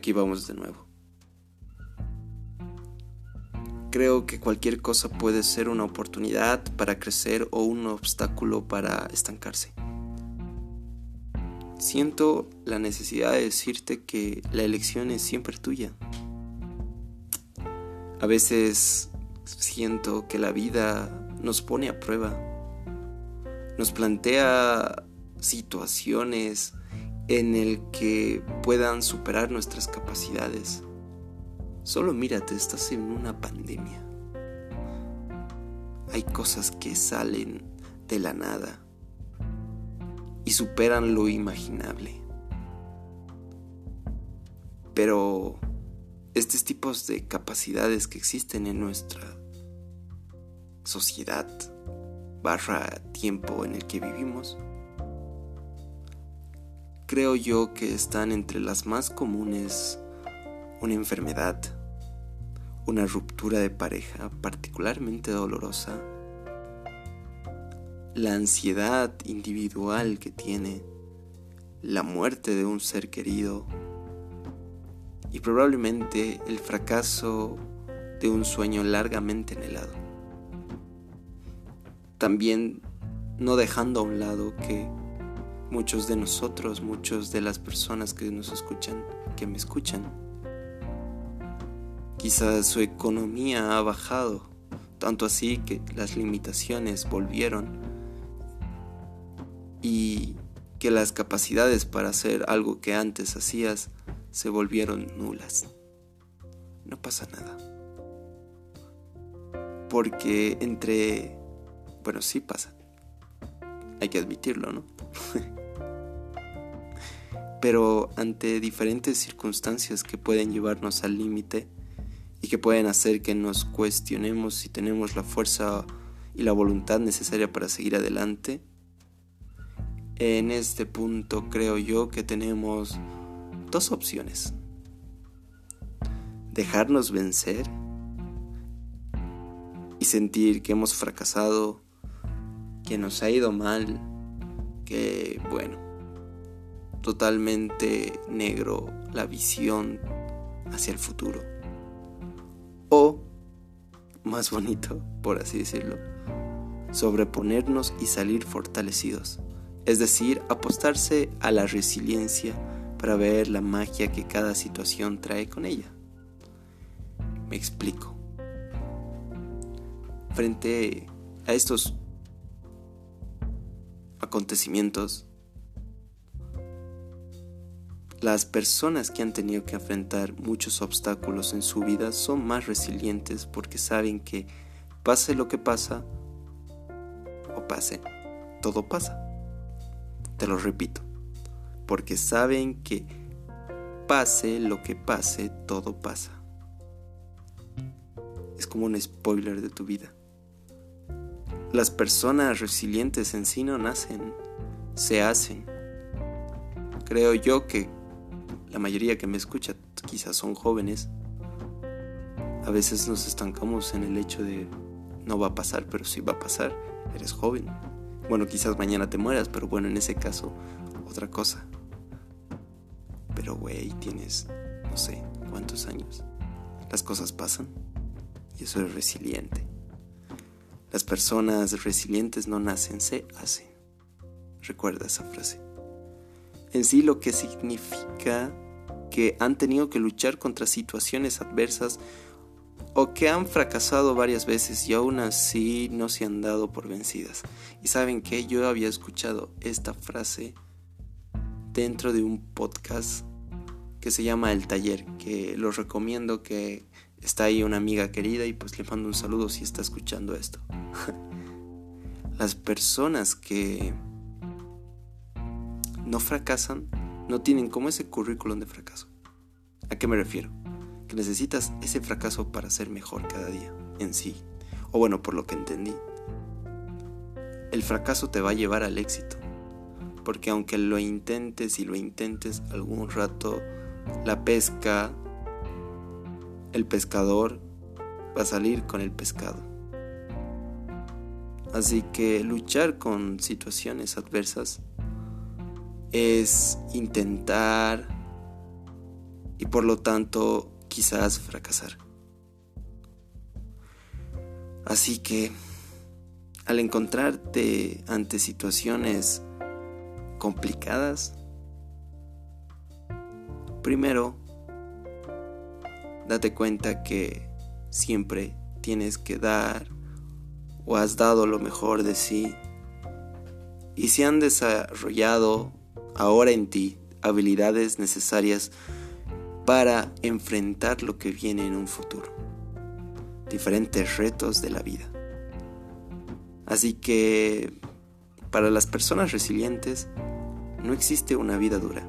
aquí vamos de nuevo. Creo que cualquier cosa puede ser una oportunidad para crecer o un obstáculo para estancarse. Siento la necesidad de decirte que la elección es siempre tuya. A veces siento que la vida nos pone a prueba, nos plantea situaciones en el que puedan superar nuestras capacidades. Solo mírate, estás en una pandemia. Hay cosas que salen de la nada y superan lo imaginable. Pero estos tipos de capacidades que existen en nuestra sociedad barra tiempo en el que vivimos creo yo que están entre las más comunes una enfermedad, una ruptura de pareja particularmente dolorosa, la ansiedad individual que tiene, la muerte de un ser querido y probablemente el fracaso de un sueño largamente anhelado. También no dejando a un lado que muchos de nosotros, muchos de las personas que nos escuchan, que me escuchan. Quizás su economía ha bajado, tanto así que las limitaciones volvieron y que las capacidades para hacer algo que antes hacías se volvieron nulas. No pasa nada. Porque entre... Bueno, sí pasa. Hay que admitirlo, ¿no? pero ante diferentes circunstancias que pueden llevarnos al límite y que pueden hacer que nos cuestionemos si tenemos la fuerza y la voluntad necesaria para seguir adelante, en este punto creo yo que tenemos dos opciones. Dejarnos vencer y sentir que hemos fracasado, que nos ha ido mal, que bueno, totalmente negro la visión hacia el futuro. O, más bonito, por así decirlo, sobreponernos y salir fortalecidos. Es decir, apostarse a la resiliencia para ver la magia que cada situación trae con ella. Me explico. Frente a estos acontecimientos, las personas que han tenido que enfrentar muchos obstáculos en su vida son más resilientes porque saben que pase lo que pasa o pase, todo pasa. Te lo repito, porque saben que pase lo que pase, todo pasa. Es como un spoiler de tu vida. Las personas resilientes en sí no nacen, se hacen. Creo yo que la mayoría que me escucha quizás son jóvenes, a veces nos estancamos en el hecho de no va a pasar, pero sí va a pasar, eres joven. Bueno, quizás mañana te mueras, pero bueno, en ese caso, otra cosa. Pero güey, tienes, no sé, cuántos años. Las cosas pasan y eso es resiliente. Las personas resilientes no nacen, se hacen. Recuerda esa frase en sí lo que significa que han tenido que luchar contra situaciones adversas o que han fracasado varias veces y aún así no se han dado por vencidas. Y saben que yo había escuchado esta frase dentro de un podcast que se llama El Taller, que lo recomiendo que está ahí una amiga querida y pues le mando un saludo si está escuchando esto. Las personas que no fracasan, no tienen como ese currículum de fracaso. ¿A qué me refiero? Que necesitas ese fracaso para ser mejor cada día, en sí. O bueno, por lo que entendí. El fracaso te va a llevar al éxito. Porque aunque lo intentes y lo intentes algún rato, la pesca, el pescador va a salir con el pescado. Así que luchar con situaciones adversas es intentar y por lo tanto quizás fracasar. Así que al encontrarte ante situaciones complicadas, primero, date cuenta que siempre tienes que dar o has dado lo mejor de sí y se han desarrollado ahora en ti habilidades necesarias para enfrentar lo que viene en un futuro, diferentes retos de la vida. Así que para las personas resilientes no existe una vida dura,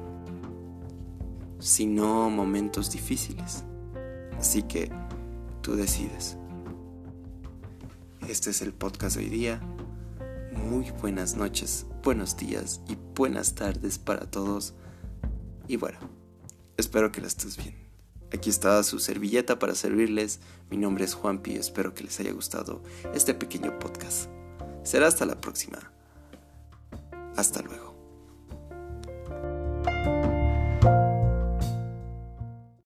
sino momentos difíciles. Así que tú decides. Este es el podcast de hoy día. Muy buenas noches, buenos días y buenas tardes para todos. Y bueno, espero que la estés bien. Aquí está su servilleta para servirles. Mi nombre es Juanpi espero que les haya gustado este pequeño podcast. Será hasta la próxima. Hasta luego.